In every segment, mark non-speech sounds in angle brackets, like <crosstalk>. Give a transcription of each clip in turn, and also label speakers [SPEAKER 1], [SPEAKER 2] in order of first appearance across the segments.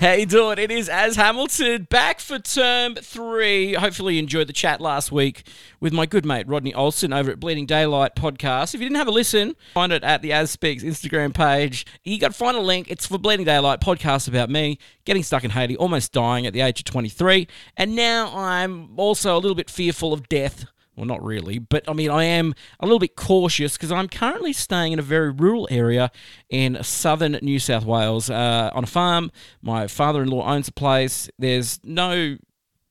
[SPEAKER 1] How you doing? It is Ash Hamilton back for term three. Hopefully you enjoyed the chat last week with my good mate Rodney Olson over at Bleeding Daylight podcast. If you didn't have a listen, find it at the Ash Speaks Instagram page. You got to find a link. It's for Bleeding Daylight podcast about me getting stuck in Haiti, almost dying at the age of 23, and now I'm also a little bit fearful of death well, not really, but I mean, I am a little bit cautious because I'm currently staying in a very rural area in southern New South Wales uh, on a farm. My father in law owns a place. There's no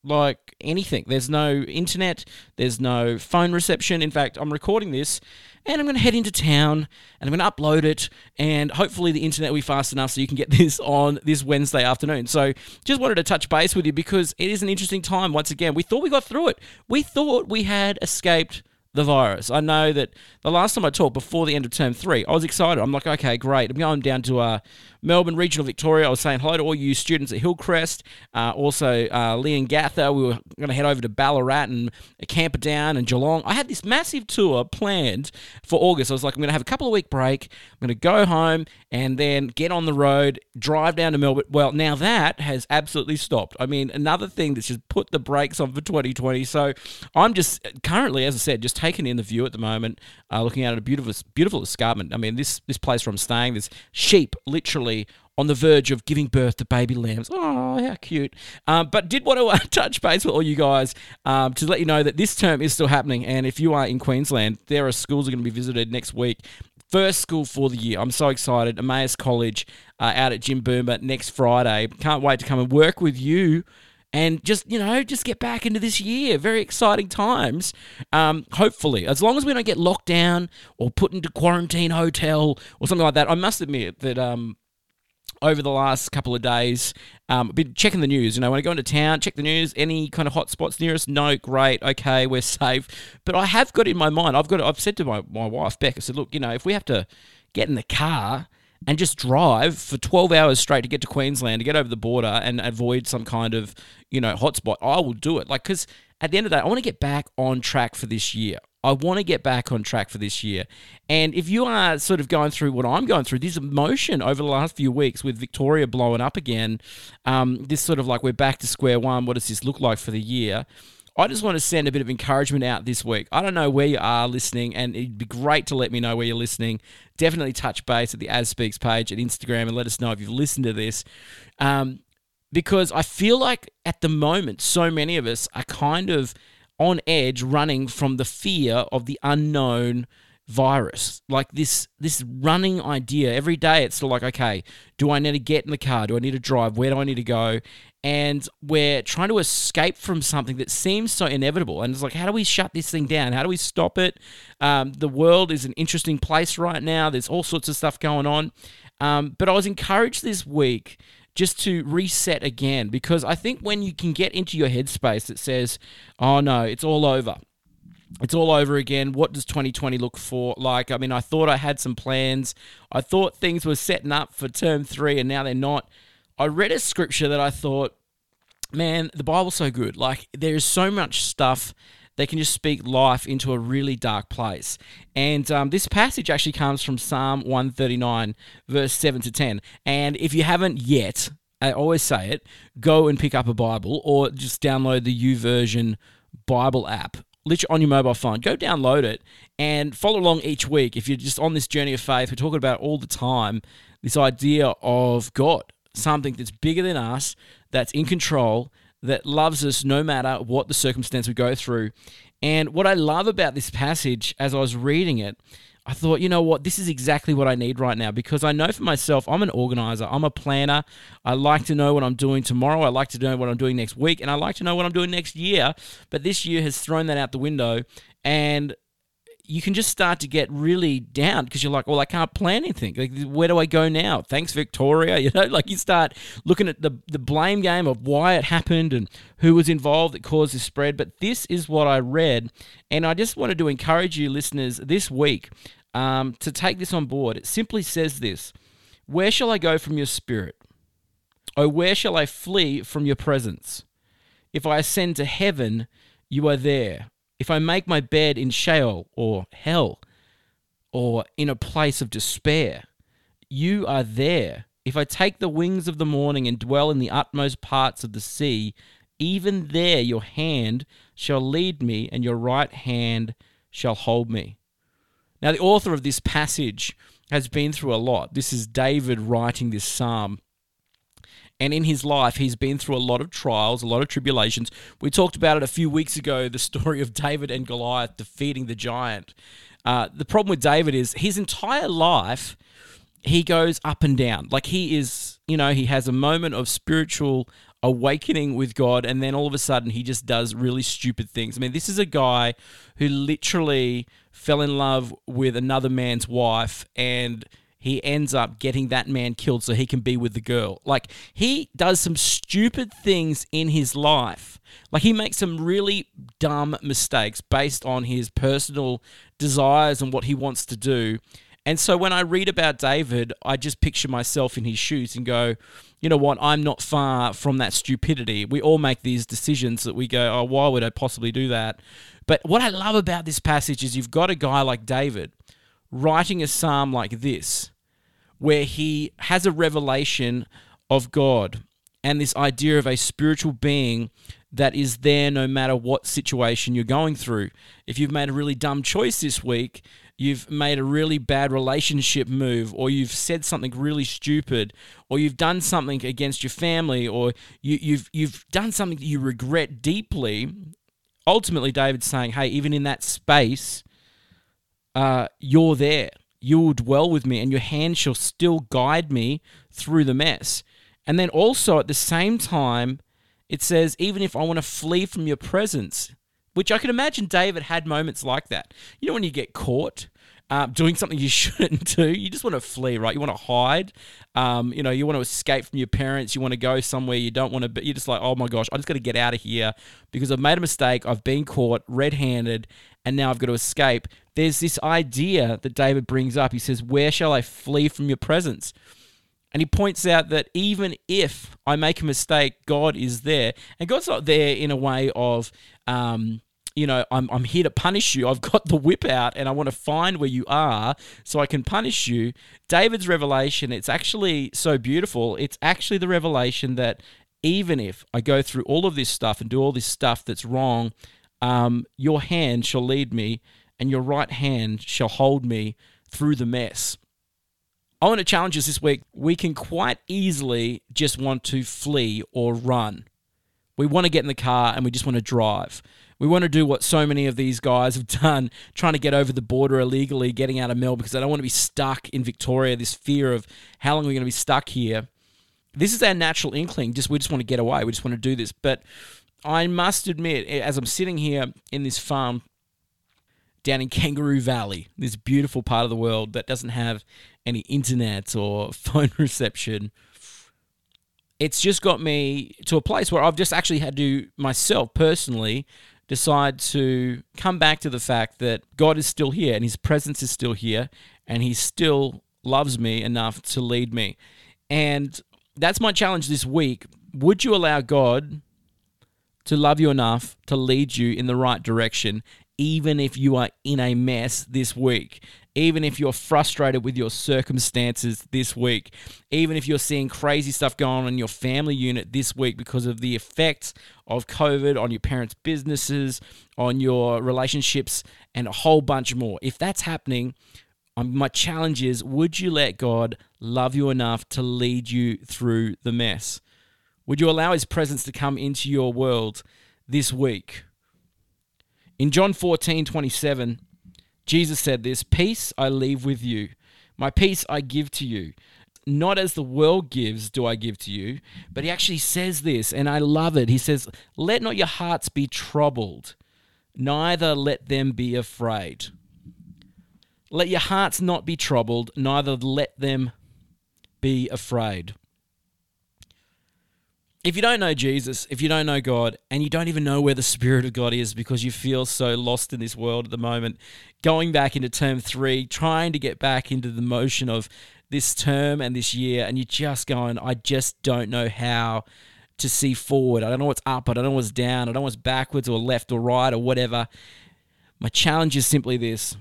[SPEAKER 1] like anything. There's no internet, there's no phone reception. In fact, I'm recording this and I'm going to head into town and I'm going to upload it and hopefully the internet will be fast enough so you can get <laughs> this on this Wednesday afternoon. So just wanted to touch base with you because it is an interesting time once again. We thought we got through it. We thought we had escaped the virus. I know that the last time I talked before the end of term three, I was excited. I'm like, okay, great. I'm going down to uh, Melbourne, regional Victoria. I was saying hello to all you students at Hillcrest. Uh, also, uh, Leongatha. We were going to head over to Ballarat and Camperdown and Geelong. I had this massive tour planned for August. I was like, I'm going to have a couple of week break. I'm going to go home and then get on the road, drive down to Melbourne. Well, now that has absolutely stopped. I mean, another thing that's just put the brakes on for 2020. So I'm just currently, as I said, just taking in the view at the moment, uh, looking out at a beautiful, beautiful escarpment. I mean, this this place where I'm staying, there's sheep literally on the verge of giving birth to baby lambs. Oh, how cute. Um, but did want to uh, <laughs> touch base with all you guys um, to let you know that this term is still happening. And if you are in Queensland, there are schools are going to be visited next week. First school for the year. I'm so excited. Emmaus College uh, out at Jimboomba next Friday. Can't wait to come and work with you and just you know just get back into this year. Very exciting times. Um, hopefully as long as we don't get locked down or put into quarantine hotel or something like that i must admit that um, over the last couple of days um, been checking the news. You know when i go into town check the news any kind of hotspots near us no great okay we're safe. But i have got in my mind i've got i've said to my, my wife beck i said look you know if we have to get in the car and just drive for 12 hours straight to get to Queensland, to get over the border and avoid some kind of, you know, hotspot, I will do it. Like, because at the end of that, I want to get back on track for this year. I want to get back on track for this year. And if you are sort of going through what I'm going through, this emotion over the last few weeks with Victoria blowing up again, um, this sort of like we're back to square one. What does this look like for the year? I just want to send a bit of encouragement out this week. I don't know where you are listening, and it'd be great to let me know where you're listening. Definitely touch base at the Ash Speaks page at Instagram and let us know if you've listened to this. Um, because I feel like at the moment, so many of us are kind of on edge running from the fear of the unknown virus like this this running idea every day it's like okay do i need to get in the car do i need to drive where do i need to go and we're trying to escape from something that seems so inevitable. And it's like, how do we shut this thing down? How do we stop it? Um, the world is an interesting place right now. There's all sorts of stuff going on. Um, but I was encouraged this week just to reset again because I think when you can get into your headspace that says, oh no, it's all over. It's all over again. What does 2020 look for like? I mean, I thought I had some plans. I thought things were setting up for term three, and now they're not. I read a scripture that I thought, man, the Bible's so good. Like, there's so much stuff that can just speak life into a really dark place. And um, this passage actually comes from Psalm 139, verse 7 to 10. And if you haven't yet, I always say it, go and pick up a Bible or just download the YouVersion Bible app. Literally on your mobile phone, go download it and follow along each week. If you're just on this journey of faith, we're talking about all the time this idea of God something that's bigger than us, that's in control, that loves us no matter what the circumstance we go through. And what I love about this passage as I was reading it, I thought, you know what, this is exactly what I need right now because I know for myself, I'm an organizer, I'm a planner. I like to know what I'm doing tomorrow, I like to know what I'm doing next week, and I like to know what I'm doing next year. But this year has thrown that out the window. And you can just start to get really down because you're like, well, I can't plan anything. Like, where do I go now? Thanks, Victoria. <laughs> You know, like you start looking at the the blame game of why it happened and who was involved that caused this spread. But this is what I read, and I just wanted to encourage you, listeners, this week um, to take this on board. It simply says this: Where shall I go from your spirit? Oh, where shall I flee from your presence? If I ascend to heaven, you are there if I make my bed in Sheol or hell or in a place of despair, you are there. If I take the wings of the morning and dwell in the utmost parts of the sea, even there your hand shall lead me, and your right hand shall hold me. Now, the author of this passage has been through a lot. This is David writing this psalm. And in his life, he's been through a lot of trials, a lot of tribulations. We talked about it a few weeks ago the <laughs> story of David and Goliath defeating the giant. Uh, the problem with David is his entire life, he goes up and down. Like he is, you know, he has a moment of spiritual awakening with God, and then all of a sudden he just does really stupid things. I mean, this is a guy who literally fell in love with another man's wife and he ends up getting that man killed so he can be with the girl. Like, he does some stupid things in his life. Like, he makes some really dumb mistakes based on his personal desires and what he wants to do. And so when I read about David, I just picture myself in his shoes and go, you know what, I'm not far from that stupidity. We all make these decisions that we go, oh, why would I possibly do that? But what I love about this passage is you've got a guy like David writing a psalm like this, where he has a revelation of God and this idea of a spiritual being that is there no matter what situation you're going through. If you've made a really dumb choice this week, you've made a really bad relationship move, or you've said something really stupid, or you've done something against your family, or you, you've you've done something that you regret deeply. Ultimately, David's saying, "Hey, even in that space, uh, you're there. You will dwell with me, and your hand shall still guide me through the mess." And then also at the same time, it says, "Even if I want to flee from your presence." Which I can imagine David had moments like that. You know, when you get caught uh, doing something you <laughs> shouldn't do, you just want to flee, right? You want to hide. Um, you know, you want to escape from your parents. You want to go somewhere you don't want to be. You're just like, oh my gosh, I just got to get out of here because I've made a mistake. I've been caught red handed and now I've got to escape. There's this idea that David brings up. He says, Where shall I flee from your presence? And he points out that even if I make a mistake, God is there. And God's not there in a way of, um, you know, I'm, I'm here to punish you. I've got the whip out and I want to find where you are so I can punish you. David's revelation, it's actually so beautiful. It's actually the revelation that even if I go through all of this stuff and do all this stuff that's wrong, um, your hand shall lead me and your right hand shall hold me through the mess. I want to challenge us this week. We can quite easily just want to flee or run. We want to get in the car and we just want to drive. We want to do what so many of these guys have <laughs> done, trying to get over the border illegally, getting out of Melbourne because they don't want to be stuck in Victoria. This fear of how long are we going to be stuck here. This is our natural inkling. Just we just want to get away. We just want to do this. But I must admit, as I'm sitting here in this farm down in Kangaroo Valley, this beautiful part of the world that doesn't have any internet or <laughs> phone reception it's just got me to a place where I've just actually had to myself personally decide to come back to the fact that God is still here and his presence is still here and he still loves me enough to lead me. And that's my challenge this week. Would you allow God to love you enough to lead you in the right direction, even if you are in a mess this week? Even if you're frustrated with your circumstances this week, even if you're seeing crazy stuff going on in your family unit this week because of the effects of COVID on your parents' businesses, on your relationships, and a whole bunch more. If that's happening, um, my challenge is would you let God love you enough to lead you through the mess? Would you allow His presence to come into your world this week? In John 14 27, Jesus said this Peace I leave with you, my peace I give to you. Not as the world gives, do I give to you. But he actually says this, and I love it. He says, Let not your hearts be troubled, neither let them be afraid. Let your hearts not be troubled, neither let them be afraid if you don't know Jesus, if you don't know God, and you don't even know where the Spirit of God is because you feel so lost in this world at the moment, going back into term three, trying to get back into the motion of this term and this year, and you're just going, I just don't know how to see forward. I don't know what's up, I don't know what's down, I don't know what's backwards or left or right or whatever. My challenge is simply this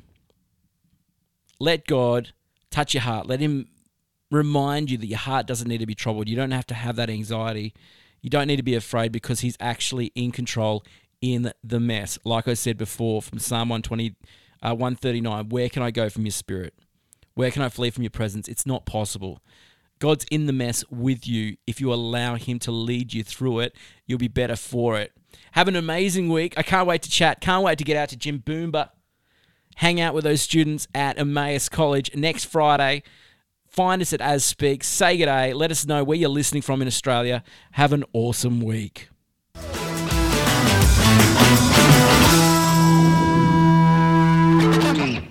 [SPEAKER 1] let God touch your heart, let Him remind you that your heart doesn't need to be troubled. You don't have to have that anxiety. You don't need to be afraid because He's actually in control in the mess. Like I said before from Psalm 120, uh, 139, where can I go from your spirit? Where can I flee from your presence? It's not possible. God's in the mess with you. If you allow Him to lead you through it, you'll be better for it. Have an amazing week. I can't wait to chat. Can't wait to get out to Jim Jimboomba. Hang out with those students at Emmaus College next Friday. Find us at Ash Speak. Say g'day. Let us know where you're listening from in Australia. Have an awesome week.